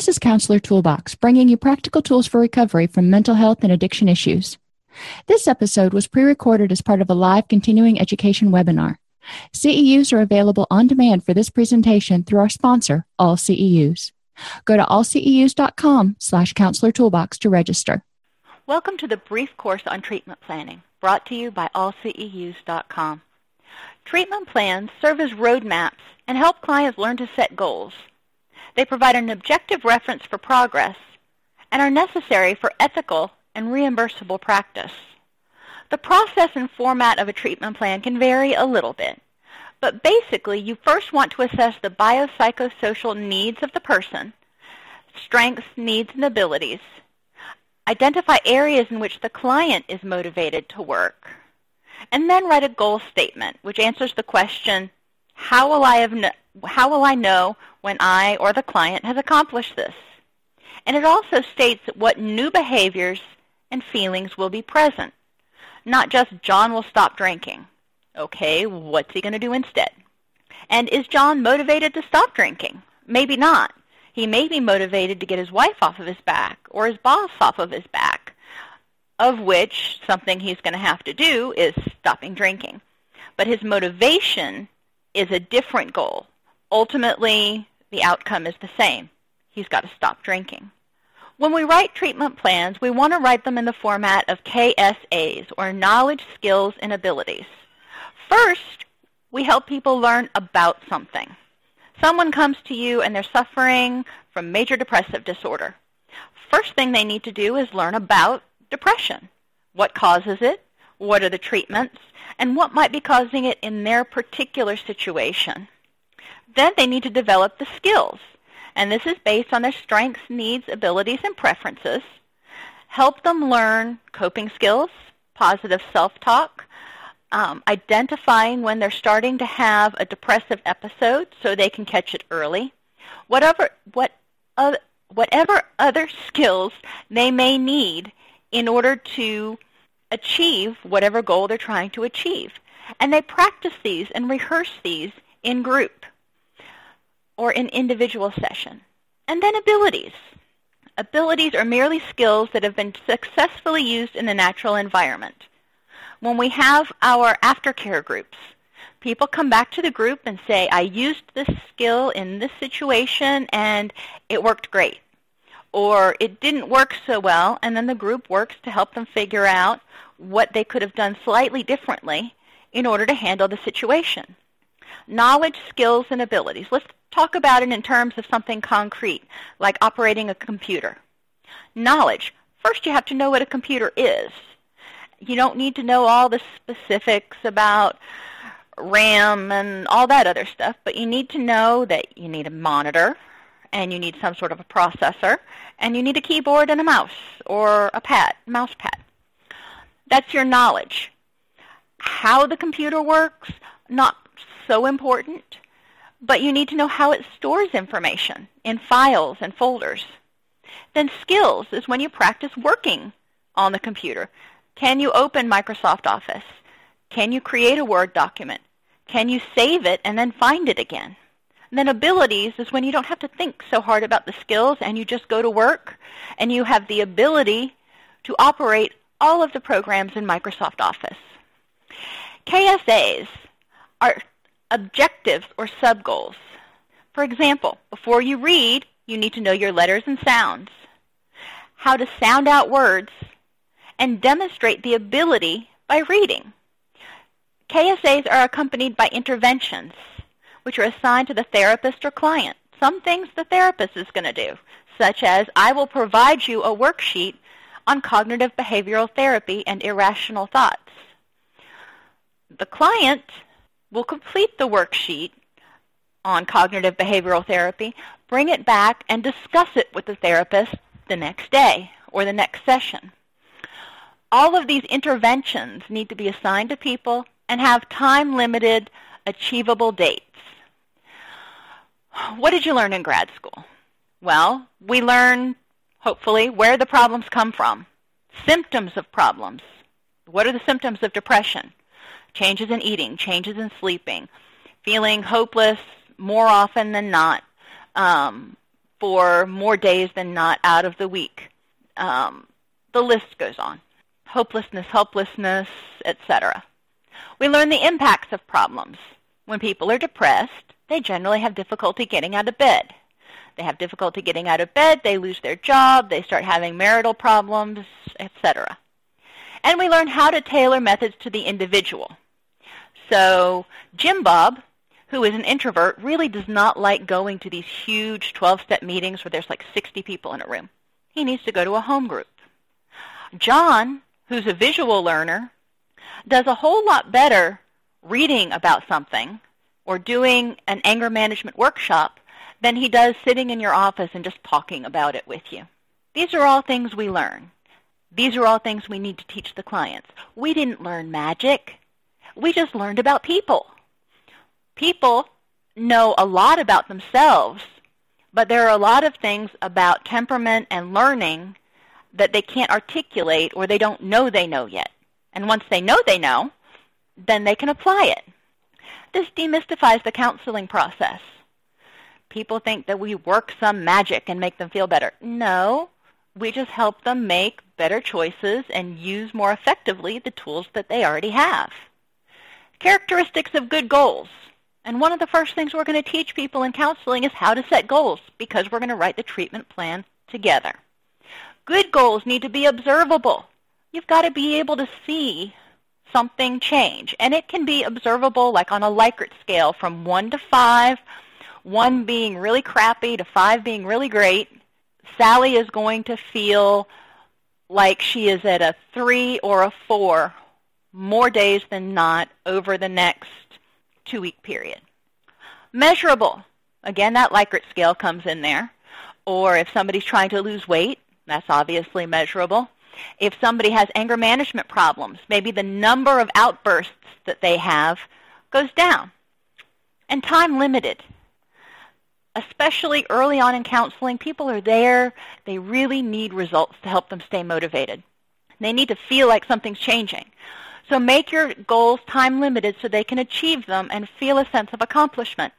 This is Counselor Toolbox, bringing you practical tools for recovery from mental health and addiction issues. This episode was pre recorded as part of a live continuing education webinar. CEUs are available on demand for this presentation through our sponsor, All CEUs. Go to allceus.com slash counselor toolbox to register. Welcome to the brief course on treatment planning, brought to you by allceus.com. Treatment plans serve as roadmaps and help clients learn to set goals. They provide an objective reference for progress and are necessary for ethical and reimbursable practice. The process and format of a treatment plan can vary a little bit, but basically you first want to assess the biopsychosocial needs of the person, strengths, needs, and abilities, identify areas in which the client is motivated to work, and then write a goal statement which answers the question, how will I, no- how will I know when I or the client has accomplished this? And it also states what new behaviors and feelings will be present not just John will stop drinking. Okay, what's he going to do instead? And is John motivated to stop drinking? Maybe not. He may be motivated to get his wife off of his back or his boss off of his back, of which something he's going to have to do is stopping drinking. But his motivation is a different goal. Ultimately, the outcome is the same. He's got to stop drinking. When we write treatment plans, we want to write them in the format of KSAs, or knowledge, skills, and abilities. First, we help people learn about something. Someone comes to you and they're suffering from major depressive disorder. First thing they need to do is learn about depression. What causes it? What are the treatments? And what might be causing it in their particular situation? Then they need to develop the skills and this is based on their strengths, needs, abilities, and preferences. Help them learn coping skills, positive self-talk, um, identifying when they're starting to have a depressive episode so they can catch it early. Whatever, what, uh, whatever other skills they may need in order to achieve whatever goal they're trying to achieve. And they practice these and rehearse these in group or an individual session. And then abilities. Abilities are merely skills that have been successfully used in the natural environment. When we have our aftercare groups, people come back to the group and say, I used this skill in this situation and it worked great. Or it didn't work so well, and then the group works to help them figure out what they could have done slightly differently in order to handle the situation. Knowledge, skills, and abilities. Let's talk about it in terms of something concrete, like operating a computer. Knowledge. First, you have to know what a computer is. You don't need to know all the specifics about RAM and all that other stuff, but you need to know that you need a monitor, and you need some sort of a processor, and you need a keyboard and a mouse, or a pad, mouse pad. That's your knowledge. How the computer works, not so important but you need to know how it stores information in files and folders. Then skills is when you practice working on the computer. Can you open Microsoft Office? Can you create a Word document? Can you save it and then find it again? And then abilities is when you don't have to think so hard about the skills and you just go to work and you have the ability to operate all of the programs in Microsoft Office. KSAs are objectives or subgoals. For example, before you read, you need to know your letters and sounds, how to sound out words, and demonstrate the ability by reading. KSAs are accompanied by interventions, which are assigned to the therapist or client. Some things the therapist is going to do, such as I will provide you a worksheet on cognitive behavioral therapy and irrational thoughts. The client will complete the worksheet on cognitive behavioral therapy, bring it back, and discuss it with the therapist the next day or the next session. All of these interventions need to be assigned to people and have time-limited, achievable dates. What did you learn in grad school? Well, we learn, hopefully, where the problems come from, symptoms of problems. What are the symptoms of depression? Changes in eating, changes in sleeping, feeling hopeless more often than not, um, for more days than not out of the week. Um, the list goes on. Hopelessness, helplessness, etc. We learn the impacts of problems. When people are depressed, they generally have difficulty getting out of bed. They have difficulty getting out of bed, they lose their job, they start having marital problems, etc. And we learn how to tailor methods to the individual. So Jim Bob, who is an introvert, really does not like going to these huge 12-step meetings where there's like 60 people in a room. He needs to go to a home group. John, who's a visual learner, does a whole lot better reading about something or doing an anger management workshop than he does sitting in your office and just talking about it with you. These are all things we learn. These are all things we need to teach the clients. We didn't learn magic. We just learned about people. People know a lot about themselves, but there are a lot of things about temperament and learning that they can't articulate or they don't know they know yet. And once they know they know, then they can apply it. This demystifies the counseling process. People think that we work some magic and make them feel better. No, we just help them make better choices and use more effectively the tools that they already have. Characteristics of good goals. And one of the first things we're going to teach people in counseling is how to set goals because we're going to write the treatment plan together. Good goals need to be observable. You've got to be able to see something change. And it can be observable like on a Likert scale from 1 to 5, 1 being really crappy to 5 being really great. Sally is going to feel like she is at a 3 or a 4 more days than not over the next two-week period. Measurable. Again, that Likert scale comes in there. Or if somebody's trying to lose weight, that's obviously measurable. If somebody has anger management problems, maybe the number of outbursts that they have goes down. And time limited. Especially early on in counseling, people are there. They really need results to help them stay motivated. They need to feel like something's changing. So make your goals time limited so they can achieve them and feel a sense of accomplishment.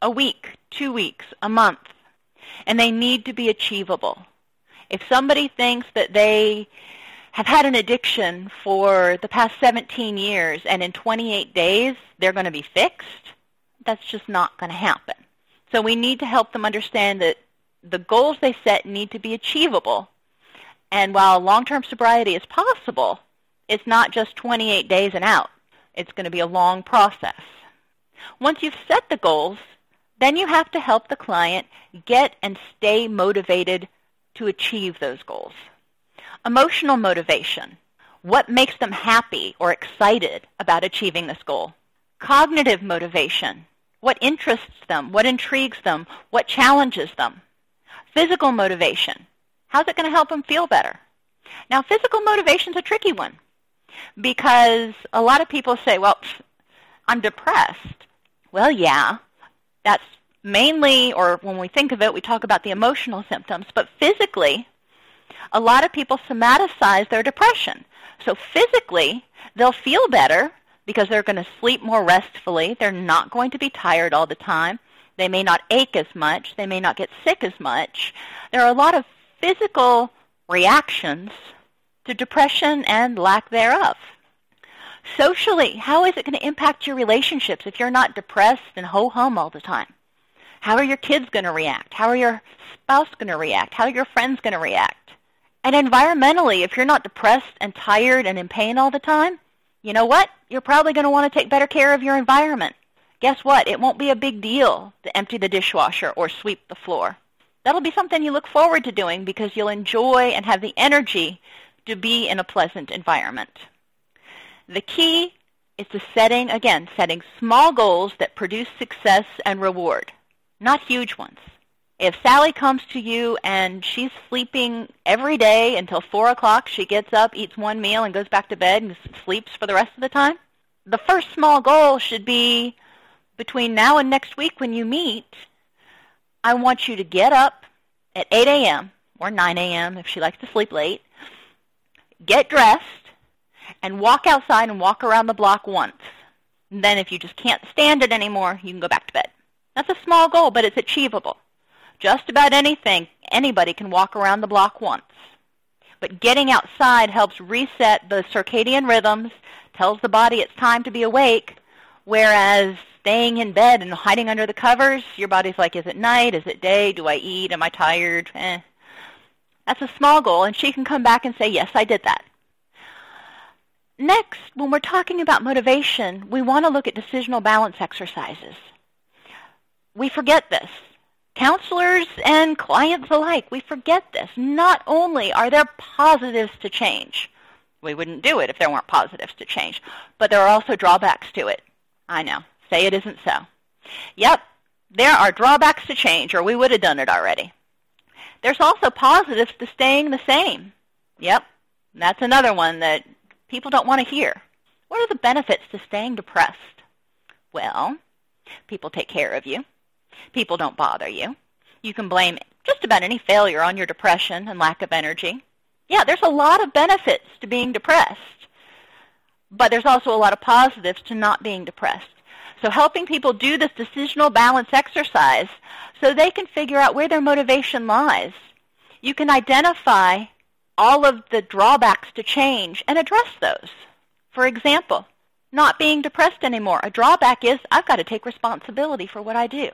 A week, two weeks, a month. And they need to be achievable. If somebody thinks that they have had an addiction for the past 17 years and in 28 days they're going to be fixed, that's just not going to happen. So we need to help them understand that the goals they set need to be achievable. And while long-term sobriety is possible, it's not just 28 days and out. It's going to be a long process. Once you've set the goals, then you have to help the client get and stay motivated to achieve those goals. Emotional motivation. What makes them happy or excited about achieving this goal? Cognitive motivation. What interests them? What intrigues them? What challenges them? Physical motivation. How's it going to help them feel better? Now, physical motivation is a tricky one because a lot of people say, well, I'm depressed. Well, yeah, that's mainly, or when we think of it, we talk about the emotional symptoms, but physically, a lot of people somaticize their depression. So physically, they'll feel better because they're going to sleep more restfully. They're not going to be tired all the time. They may not ache as much. They may not get sick as much. There are a lot of physical reactions to depression and lack thereof. Socially, how is it going to impact your relationships if you're not depressed and ho-hum all the time? How are your kids going to react? How are your spouse going to react? How are your friends going to react? And environmentally, if you're not depressed and tired and in pain all the time, you know what? You're probably going to want to take better care of your environment. Guess what? It won't be a big deal to empty the dishwasher or sweep the floor. That'll be something you look forward to doing because you'll enjoy and have the energy to be in a pleasant environment. The key is to setting, again, setting small goals that produce success and reward, not huge ones. If Sally comes to you and she's sleeping every day until 4 o'clock, she gets up, eats one meal, and goes back to bed and sleeps for the rest of the time, the first small goal should be between now and next week when you meet, I want you to get up at 8 a.m. or 9 a.m. if she likes to sleep late, get dressed, and walk outside and walk around the block once. And then if you just can't stand it anymore, you can go back to bed. That's a small goal, but it's achievable. Just about anything, anybody can walk around the block once. But getting outside helps reset the circadian rhythms, tells the body it's time to be awake, whereas staying in bed and hiding under the covers, your body's like, is it night? Is it day? Do I eat? Am I tired? Eh. That's a small goal, and she can come back and say, yes, I did that. Next, when we're talking about motivation, we want to look at decisional balance exercises. We forget this. Counselors and clients alike, we forget this. Not only are there positives to change, we wouldn't do it if there weren't positives to change, but there are also drawbacks to it. I know. Say it isn't so. Yep, there are drawbacks to change, or we would have done it already. There's also positives to staying the same. Yep, that's another one that people don't want to hear. What are the benefits to staying depressed? Well, people take care of you. People don't bother you. You can blame just about any failure on your depression and lack of energy. Yeah, there's a lot of benefits to being depressed, but there's also a lot of positives to not being depressed. So helping people do this decisional balance exercise so they can figure out where their motivation lies. You can identify all of the drawbacks to change and address those. For example, not being depressed anymore. A drawback is I've got to take responsibility for what I do.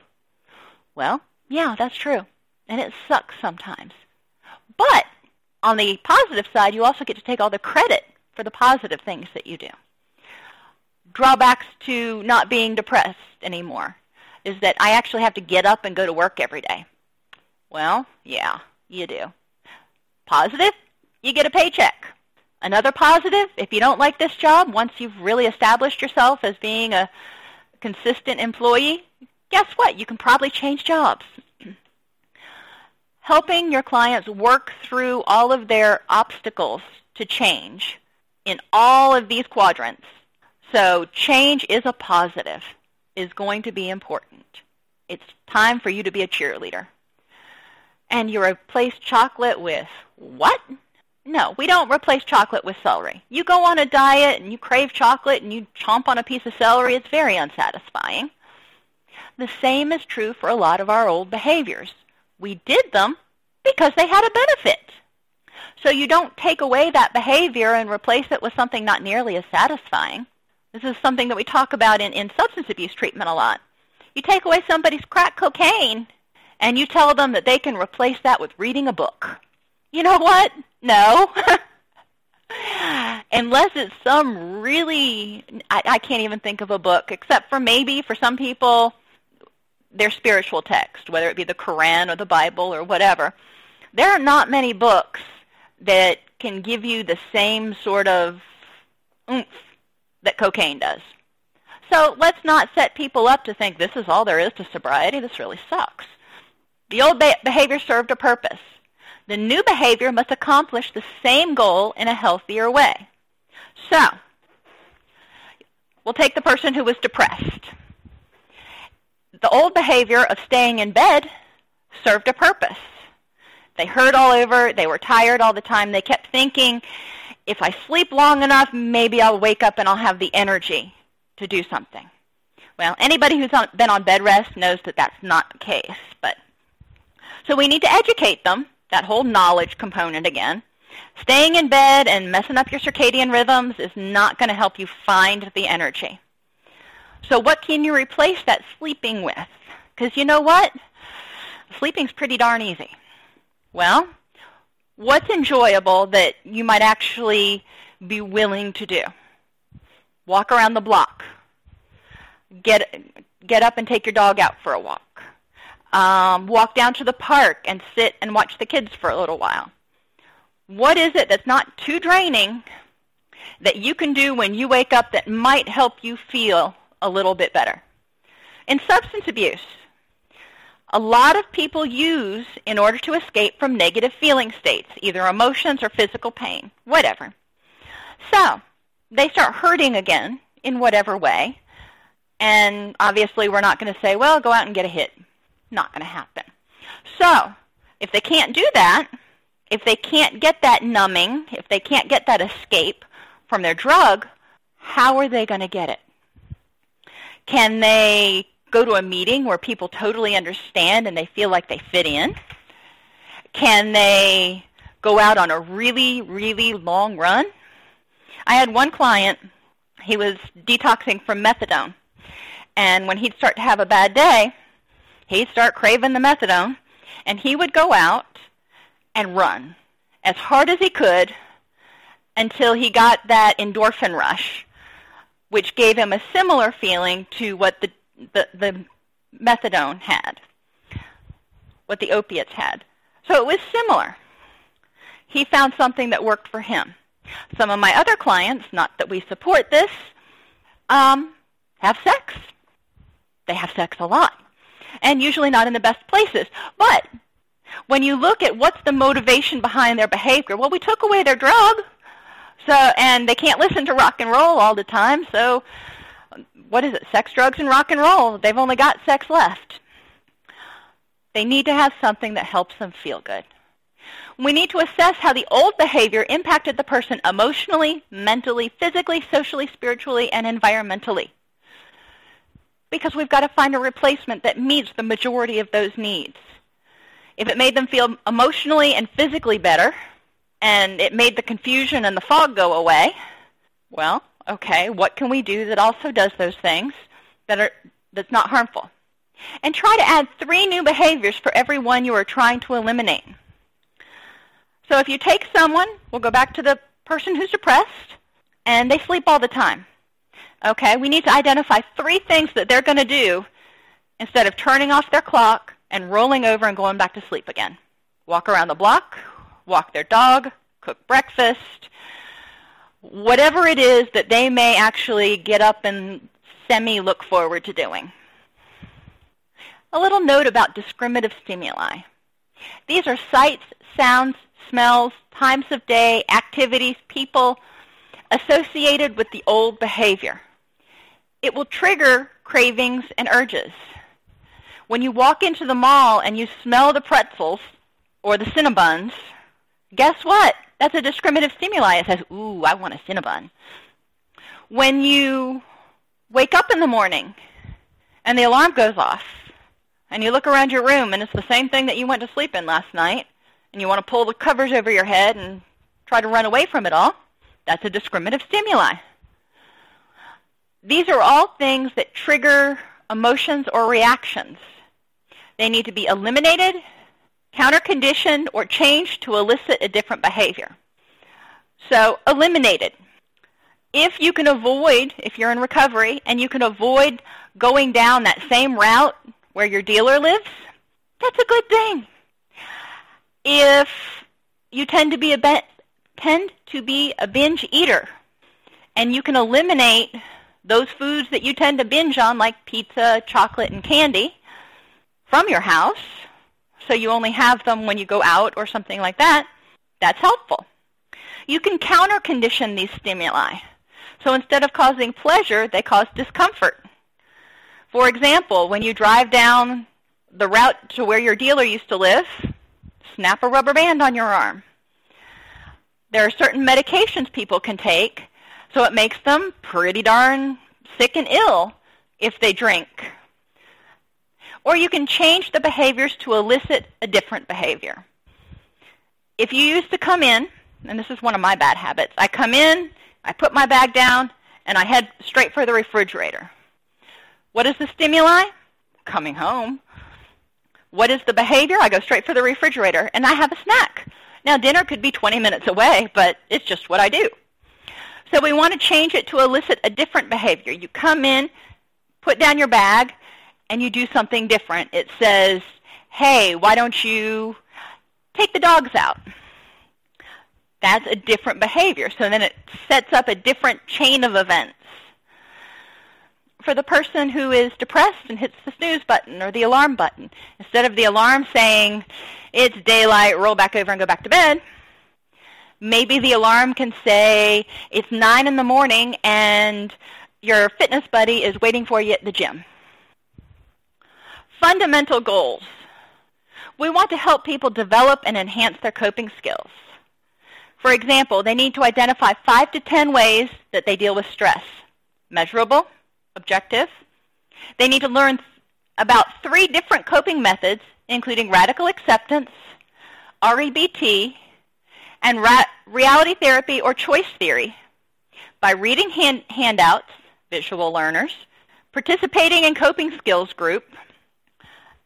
Well, yeah, that's true. And it sucks sometimes. But on the positive side, you also get to take all the credit for the positive things that you do. Drawbacks to not being depressed anymore is that I actually have to get up and go to work every day. Well, yeah, you do. Positive, you get a paycheck. Another positive, if you don't like this job, once you've really established yourself as being a consistent employee, guess what? You can probably change jobs. Helping your clients work through all of their obstacles to change in all of these quadrants. So change is a positive, is going to be important. It's time for you to be a cheerleader. And you replace chocolate with what? No, we don't replace chocolate with celery. You go on a diet and you crave chocolate and you chomp on a piece of celery, it's very unsatisfying. The same is true for a lot of our old behaviors. We did them because they had a benefit. So you don't take away that behavior and replace it with something not nearly as satisfying. This is something that we talk about in, in substance abuse treatment a lot. You take away somebody's crack cocaine and you tell them that they can replace that with reading a book. You know what? No. Unless it's some really, I, I can't even think of a book, except for maybe for some people, their spiritual text, whether it be the Quran or the Bible or whatever. There are not many books that can give you the same sort of oomph that cocaine does. So let's not set people up to think this is all there is to sobriety. This really sucks. The old behavior served a purpose. The new behavior must accomplish the same goal in a healthier way. So, we'll take the person who was depressed. The old behavior of staying in bed served a purpose. They hurt all over. They were tired all the time. They kept thinking, if I sleep long enough, maybe I'll wake up and I'll have the energy to do something. Well, anybody who's on, been on bed rest knows that that's not the case. But so we need to educate them that whole knowledge component again. Staying in bed and messing up your circadian rhythms is not going to help you find the energy. So what can you replace that sleeping with? Because you know what? Sleeping's pretty darn easy. Well, what's enjoyable that you might actually be willing to do? Walk around the block. Get, get up and take your dog out for a walk um, walk down to the park and sit and watch the kids for a little while. What is it that's not too draining that you can do when you wake up that might help you feel a little bit better. In substance abuse, a lot of people use in order to escape from negative feeling states, either emotions or physical pain, whatever. So they start hurting again in whatever way. And obviously we're not going to say, well, go out and get a hit. Not going to happen. So if they can't do that, if they can't get that numbing, if they can't get that escape from their drug, how are they going to get it? Can they go to a meeting where people totally understand and they feel like they fit in? Can they go out on a really, really long run? I had one client, he was detoxing from methadone. And when he'd start to have a bad day, he'd start craving the methadone, and he would go out and run as hard as he could until he got that endorphin rush, which gave him a similar feeling to what the the, the methadone had, what the opiates had. So it was similar. He found something that worked for him. Some of my other clients, not that we support this, um, have sex. They have sex a lot, and usually not in the best places. But when you look at what's the motivation behind their behavior, well, we took away their drug, so and they can't listen to rock and roll all the time, so what is it, sex, drugs, and rock and roll. They've only got sex left. They need to have something that helps them feel good. We need to assess how the old behavior impacted the person emotionally, mentally, physically, socially, spiritually, and environmentally. Because we've got to find a replacement that meets the majority of those needs. If it made them feel emotionally and physically better, and it made the confusion and the fog go away, well, okay, what can we do that also does those things that are that's not harmful? And try to add three new behaviors for every one you are trying to eliminate. So if you take someone, we'll go back to the person who's depressed, and they sleep all the time. Okay, we need to identify three things that they're going to do instead of turning off their clock and rolling over and going back to sleep again. Walk around the block, walk their dog, cook breakfast, whatever it is that they may actually get up and semi look forward to doing. A little note about discriminative stimuli. These are sights, sounds, smells, times of day, activities, people associated with the old behavior. It will trigger cravings and urges. When you walk into the mall and you smell the pretzels or the Cinnabons, guess what? That's a discriminative stimuli. It says, ooh, I want a Cinnabon. When you wake up in the morning and the alarm goes off and you look around your room and it's the same thing that you went to sleep in last night and you want to pull the covers over your head and try to run away from it all, that's a discriminative stimuli. These are all things that trigger emotions or reactions. They need to be eliminated counter-conditioned or changed to elicit a different behavior. So eliminated. If you can avoid, if you're in recovery, and you can avoid going down that same route where your dealer lives, that's a good thing. If you tend to be a tend to be a binge eater, and you can eliminate those foods that you tend to binge on, like pizza, chocolate, and candy, from your house, so you only have them when you go out or something like that, that's helpful. You can counter condition these stimuli. So instead of causing pleasure, they cause discomfort. For example, when you drive down the route to where your dealer used to live, snap a rubber band on your arm. There are certain medications people can take, so it makes them pretty darn sick and ill if they drink or you can change the behaviors to elicit a different behavior. If you used to come in, and this is one of my bad habits, I come in, I put my bag down, and I head straight for the refrigerator. What is the stimuli? Coming home. What is the behavior? I go straight for the refrigerator, and I have a snack. Now, dinner could be 20 minutes away, but it's just what I do. So we want to change it to elicit a different behavior. You come in, put down your bag, and you do something different. It says, hey, why don't you take the dogs out? That's a different behavior. So then it sets up a different chain of events. For the person who is depressed and hits the snooze button or the alarm button, instead of the alarm saying, it's daylight, roll back over and go back to bed, maybe the alarm can say, it's 9 in the morning and your fitness buddy is waiting for you at the gym. Fundamental goals. We want to help people develop and enhance their coping skills. For example, they need to identify 5 to 10 ways that they deal with stress. Measurable, objective. They need to learn about three different coping methods, including radical acceptance, REBT, and ra- reality therapy or choice theory by reading hand- handouts, visual learners, participating in coping skills group,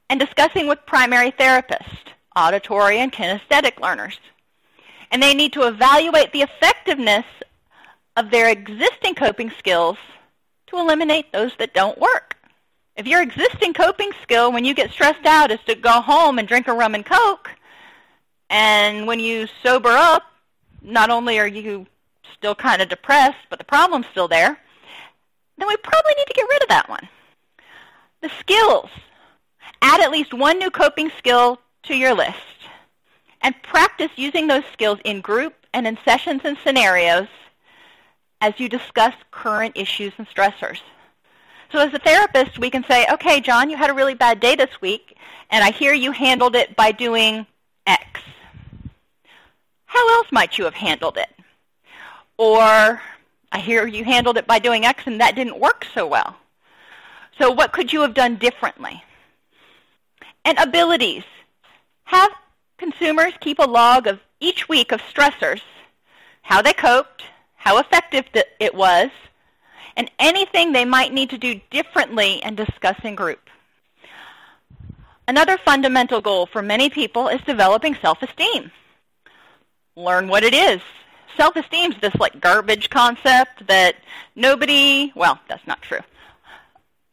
and discussing with primary therapists, auditory and kinesthetic learners. And they need to evaluate the effectiveness of their existing coping skills to eliminate those that don't work. If your existing coping skill when you get stressed out is to go home and drink a rum and coke, and when you sober up, not only are you still kind of depressed, but the problem's still there, then we probably need to get rid of that one. The skills. Add at least one new coping skill to your list and practice using those skills in group and in sessions and scenarios as you discuss current issues and stressors. So as a therapist, we can say, okay, John, you had a really bad day this week, and I hear you handled it by doing X. How else might you have handled it? Or I hear you handled it by doing X and that didn't work so well. So what could you have done differently? And abilities. Have consumers keep a log of each week of stressors, how they coped, how effective it was, and anything they might need to do differently and discuss in group. Another fundamental goal for many people is developing self-esteem. Learn what it is. Self-esteem is this like garbage concept that nobody, well, that's not true.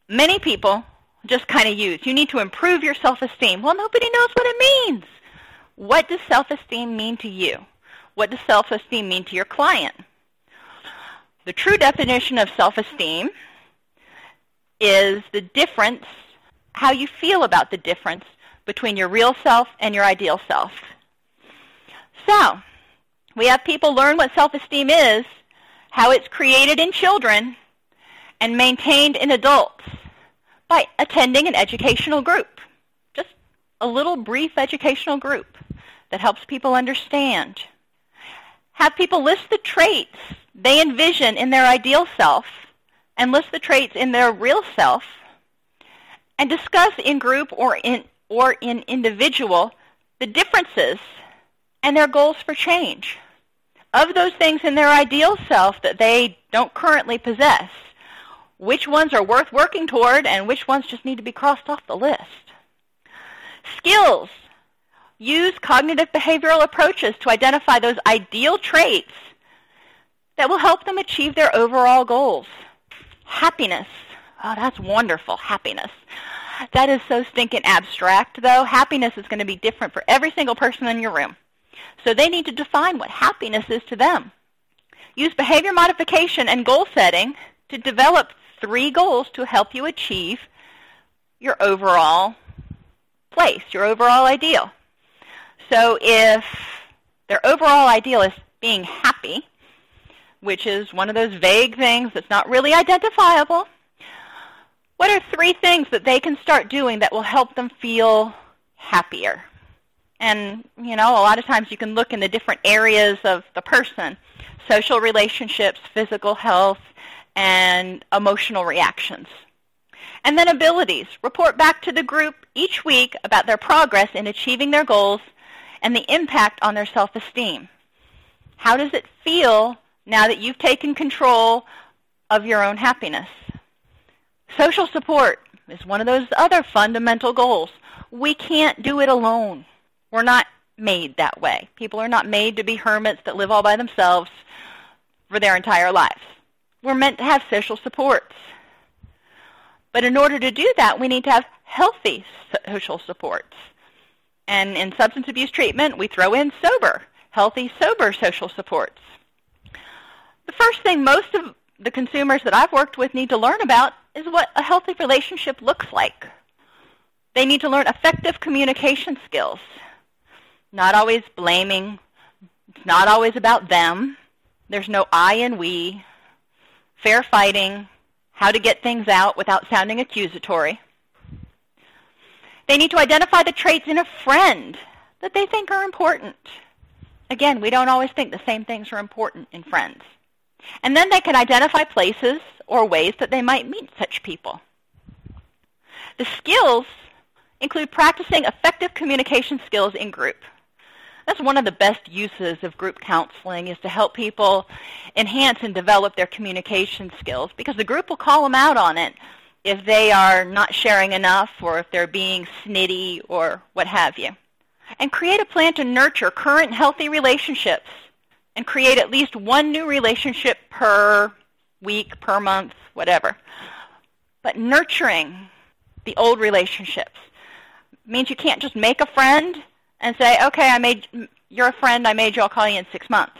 Many people just kind of use. You need to improve your self-esteem. Well, nobody knows what it means. What does self-esteem mean to you? What does self-esteem mean to your client? The true definition of self-esteem is the difference, how you feel about the difference between your real self and your ideal self. So, we have people learn what self-esteem is, how it's created in children, and maintained in adults by attending an educational group. Just a little brief educational group that helps people understand. Have people list the traits they envision in their ideal self and list the traits in their real self and discuss in group or in, or in individual the differences and their goals for change. Of those things in their ideal self that they don't currently possess, which ones are worth working toward and which ones just need to be crossed off the list. Skills. Use cognitive behavioral approaches to identify those ideal traits that will help them achieve their overall goals. Happiness. Oh, that's wonderful, happiness. That is so stinking abstract, though. Happiness is going to be different for every single person in your room. So they need to define what happiness is to them. Use behavior modification and goal setting to develop three goals to help you achieve your overall place, your overall ideal. So if their overall ideal is being happy, which is one of those vague things that's not really identifiable, what are three things that they can start doing that will help them feel happier? And, you know, a lot of times you can look in the different areas of the person, social relationships, physical health, and emotional reactions. And then abilities. Report back to the group each week about their progress in achieving their goals and the impact on their self-esteem. How does it feel now that you've taken control of your own happiness? Social support is one of those other fundamental goals. We can't do it alone. We're not made that way. People are not made to be hermits that live all by themselves for their entire lives. We're meant to have social supports. But in order to do that, we need to have healthy social supports. And in substance abuse treatment, we throw in sober, healthy, sober social supports. The first thing most of the consumers that I've worked with need to learn about is what a healthy relationship looks like. They need to learn effective communication skills. Not always blaming. It's not always about them. There's no I and we. Fair fighting. How to get things out without sounding accusatory. They need to identify the traits in a friend that they think are important. Again, we don't always think the same things are important in friends. And then they can identify places or ways that they might meet such people. The skills include practicing effective communication skills in group. That's one of the best uses of group counseling is to help people enhance and develop their communication skills because the group will call them out on it if they are not sharing enough or if they're being snitty or what have you. And create a plan to nurture current healthy relationships and create at least one new relationship per week, per month, whatever. But nurturing the old relationships means you can't just make a friend and say, okay, I made you're a friend, I made you, I'll call you in six months.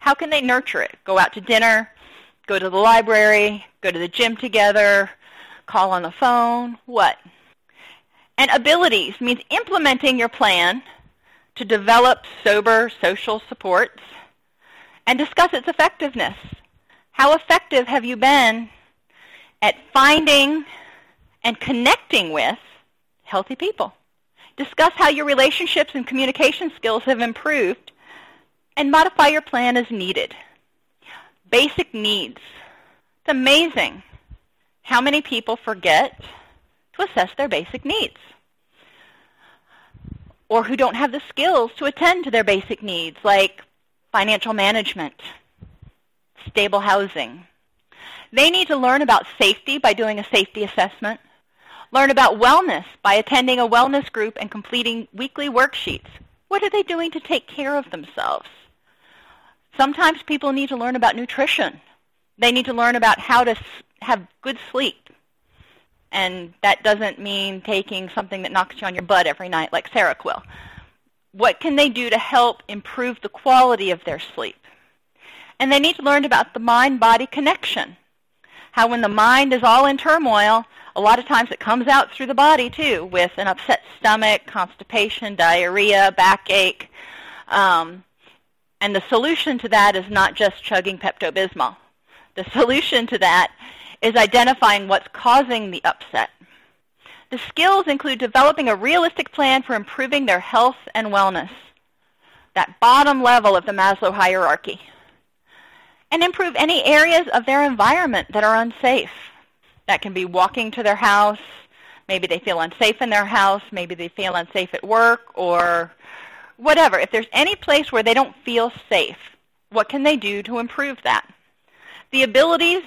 How can they nurture it? Go out to dinner, go to the library, go to the gym together, call on the phone, what? And abilities means implementing your plan to develop sober social supports and discuss its effectiveness. How effective have you been at finding and connecting with healthy people? Discuss how your relationships and communication skills have improved and modify your plan as needed. Basic needs. It's amazing how many people forget to assess their basic needs or who don't have the skills to attend to their basic needs like financial management, stable housing. They need to learn about safety by doing a safety assessment, learn about wellness by attending a wellness group and completing weekly worksheets. What are they doing to take care of themselves? Sometimes people need to learn about nutrition. They need to learn about how to have good sleep. And that doesn't mean taking something that knocks you on your butt every night like Seroquel what can they do to help improve the quality of their sleep? And they need to learn about the mind-body connection. How when the mind is all in turmoil, a lot of times it comes out through the body too, with an upset stomach, constipation, diarrhea, backache. Um, and the solution to that is not just chugging Pepto-Bismol. The solution to that is identifying what's causing the upset the skills include developing a realistic plan for improving their health and wellness, that bottom level of the Maslow hierarchy, and improve any areas of their environment that are unsafe. That can be walking to their house, maybe they feel unsafe in their house, maybe they feel unsafe at work, or whatever. If there's any place where they don't feel safe, what can they do to improve that? The abilities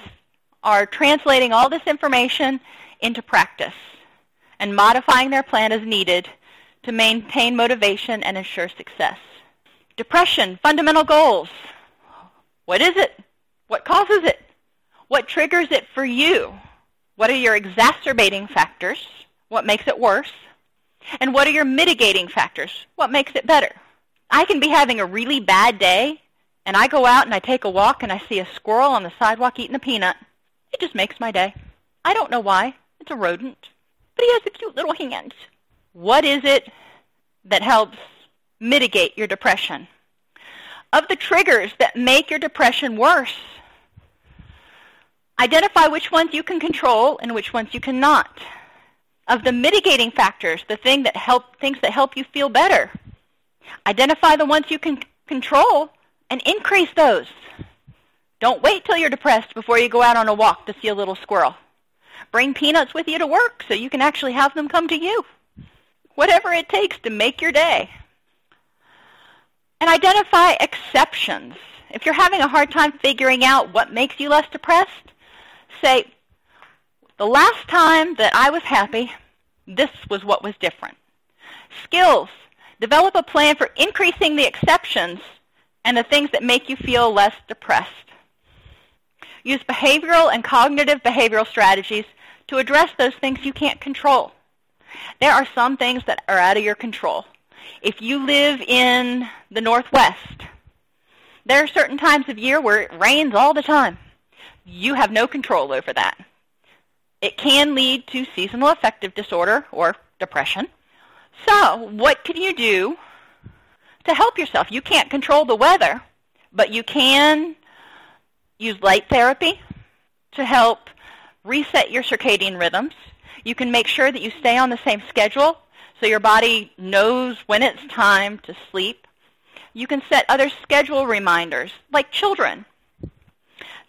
are translating all this information into practice and modifying their plan as needed to maintain motivation and ensure success. Depression, fundamental goals. What is it? What causes it? What triggers it for you? What are your exacerbating factors? What makes it worse? And what are your mitigating factors? What makes it better? I can be having a really bad day, and I go out and I take a walk and I see a squirrel on the sidewalk eating a peanut. It just makes my day. I don't know why. It's a rodent but he has a cute little hand. What is it that helps mitigate your depression? Of the triggers that make your depression worse, identify which ones you can control and which ones you cannot. Of the mitigating factors, the thing that help, things that help you feel better, identify the ones you can control and increase those. Don't wait till you're depressed before you go out on a walk to see a little squirrel. Bring peanuts with you to work so you can actually have them come to you. Whatever it takes to make your day. And identify exceptions. If you're having a hard time figuring out what makes you less depressed, say, the last time that I was happy, this was what was different. Skills. Develop a plan for increasing the exceptions and the things that make you feel less depressed. Use behavioral and cognitive behavioral strategies to address those things you can't control. There are some things that are out of your control. If you live in the Northwest, there are certain times of year where it rains all the time. You have no control over that. It can lead to seasonal affective disorder or depression. So what can you do to help yourself? You can't control the weather, but you can use light therapy to help reset your circadian rhythms. You can make sure that you stay on the same schedule so your body knows when it's time to sleep. You can set other schedule reminders, like children.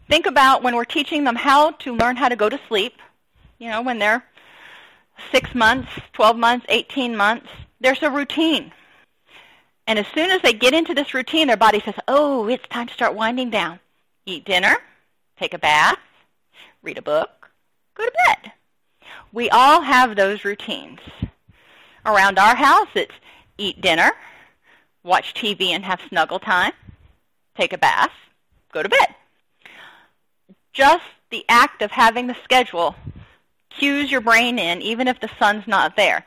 Think about when we're teaching them how to learn how to go to sleep, you know, when they're 6 months, 12 months, 18 months, there's a routine. And as soon as they get into this routine, their body says, oh, it's time to start winding down. Eat dinner, take a bath, read a book, go to bed. We all have those routines. Around our house, it's eat dinner, watch TV and have snuggle time, take a bath, go to bed. Just the act of having the schedule cues your brain in even if the sun's not there.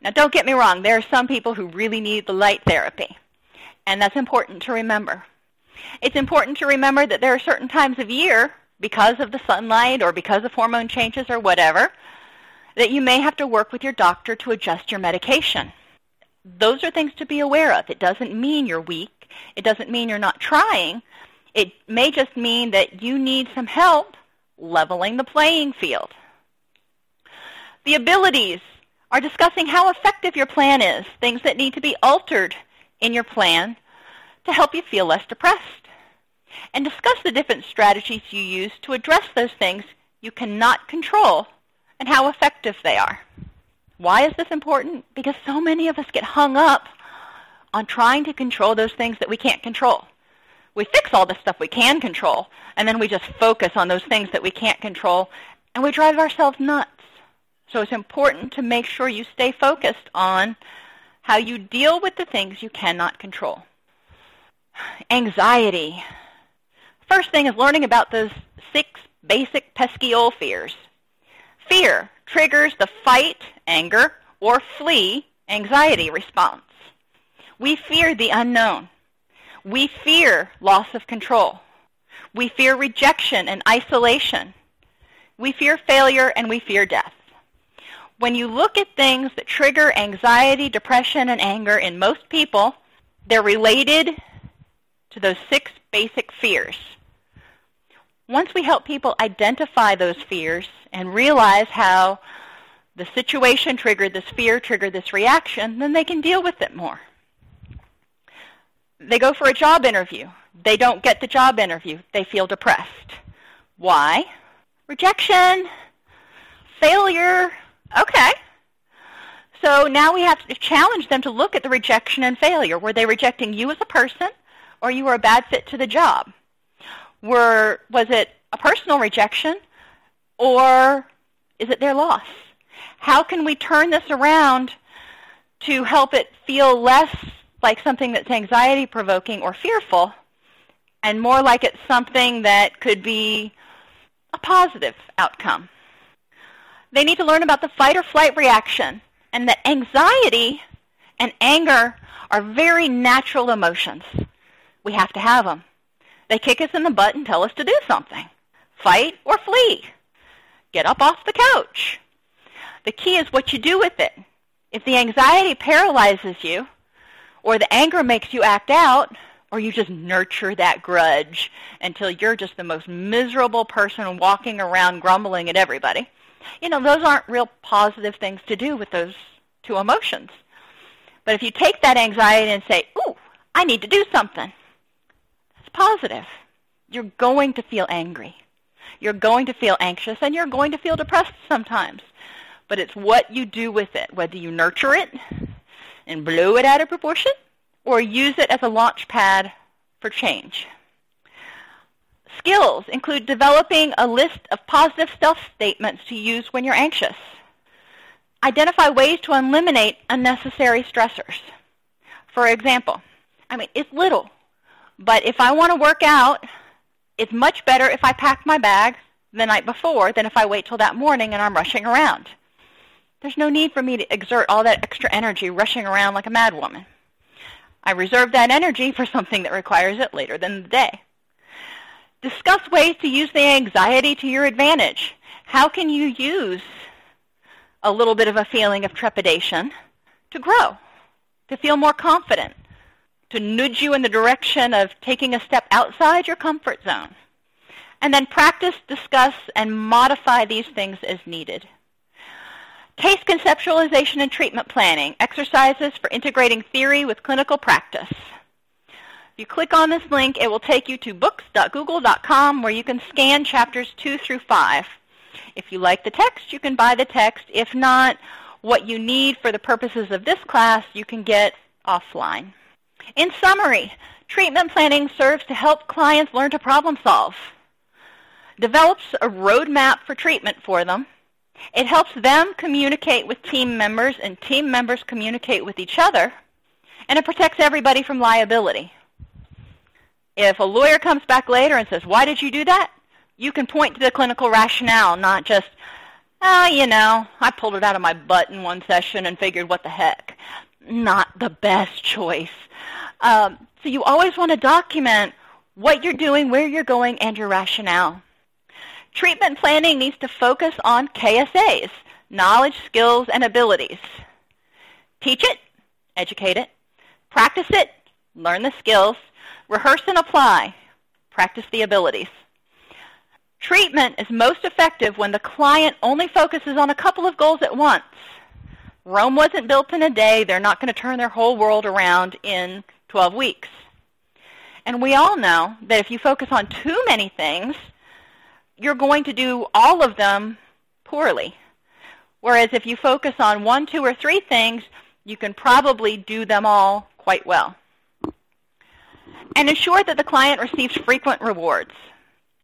Now don't get me wrong, there are some people who really need the light therapy, and that's important to remember. It's important to remember that there are certain times of year, because of the sunlight or because of hormone changes or whatever, that you may have to work with your doctor to adjust your medication. Those are things to be aware of. It doesn't mean you're weak. It doesn't mean you're not trying. It may just mean that you need some help leveling the playing field. The abilities are discussing how effective your plan is, things that need to be altered in your plan to help you feel less depressed. And discuss the different strategies you use to address those things you cannot control and how effective they are. Why is this important? Because so many of us get hung up on trying to control those things that we can't control. We fix all the stuff we can control, and then we just focus on those things that we can't control, and we drive ourselves nuts. So it's important to make sure you stay focused on how you deal with the things you cannot control. Anxiety. First thing is learning about those six basic pesky old fears. Fear triggers the fight, anger, or flee, anxiety response. We fear the unknown. We fear loss of control. We fear rejection and isolation. We fear failure and we fear death. When you look at things that trigger anxiety, depression, and anger in most people, they're related to those six basic fears. Once we help people identify those fears and realize how the situation triggered this fear, triggered this reaction, then they can deal with it more. They go for a job interview. They don't get the job interview. They feel depressed. Why? Rejection, failure. Okay. So now we have to challenge them to look at the rejection and failure. Were they rejecting you as a person or you were a bad fit to the job? Were, was it a personal rejection or is it their loss? How can we turn this around to help it feel less like something that's anxiety provoking or fearful and more like it's something that could be a positive outcome? They need to learn about the fight or flight reaction and that anxiety and anger are very natural emotions. We have to have them. They kick us in the butt and tell us to do something. Fight or flee. Get up off the couch. The key is what you do with it. If the anxiety paralyzes you, or the anger makes you act out, or you just nurture that grudge until you're just the most miserable person walking around grumbling at everybody, you know, those aren't real positive things to do with those two emotions. But if you take that anxiety and say, ooh, I need to do something, positive. You're going to feel angry. You're going to feel anxious and you're going to feel depressed sometimes. But it's what you do with it, whether you nurture it and blow it out of proportion or use it as a launch pad for change. Skills include developing a list of positive self-statements to use when you're anxious. Identify ways to eliminate unnecessary stressors. For example, I mean, it's little, but if I want to work out, it's much better if I pack my bag the night before than if I wait till that morning and I'm rushing around. there's no need for me to exert all that extra energy rushing around like a madwoman. I reserve that energy for something that requires it later in the day. Discuss ways to use the anxiety to your advantage. How can you use a little bit of a feeling of trepidation to grow, to feel more confident, to nudge you in the direction of taking a step outside your comfort zone? And then practice, discuss, and modify these things as needed. Case conceptualization and treatment planning, exercises for integrating theory with clinical practice. If you click on this link, it will take you to books.google.com where you can scan chapters 2 through 5. If you like the text, you can buy the text. If not, what you need for the purposes of this class, you can get offline. In summary, treatment planning serves to help clients learn to problem solve, develops a roadmap for treatment for them, it helps them communicate with team members and team members communicate with each other, and it protects everybody from liability. If a lawyer comes back later and says, why did you do that? You can point to the clinical rationale, not just, oh, you know, I pulled it out of my butt in one session and figured what the heck. Not the best choice. Um, so you always want to document what you're doing, where you're going, and your rationale. Treatment planning needs to focus on KSAs, knowledge, skills, and abilities. Teach it, educate it, practice it, learn the skills, rehearse and apply, practice the abilities. Treatment is most effective when the client only focuses on a couple of goals at once. Rome wasn't built in a day. They're not going to turn their whole world around in 12 weeks. And we all know that if you focus on too many things, you're going to do all of them poorly. Whereas if you focus on one, two, or three things, you can probably do them all quite well. And ensure that the client receives frequent rewards.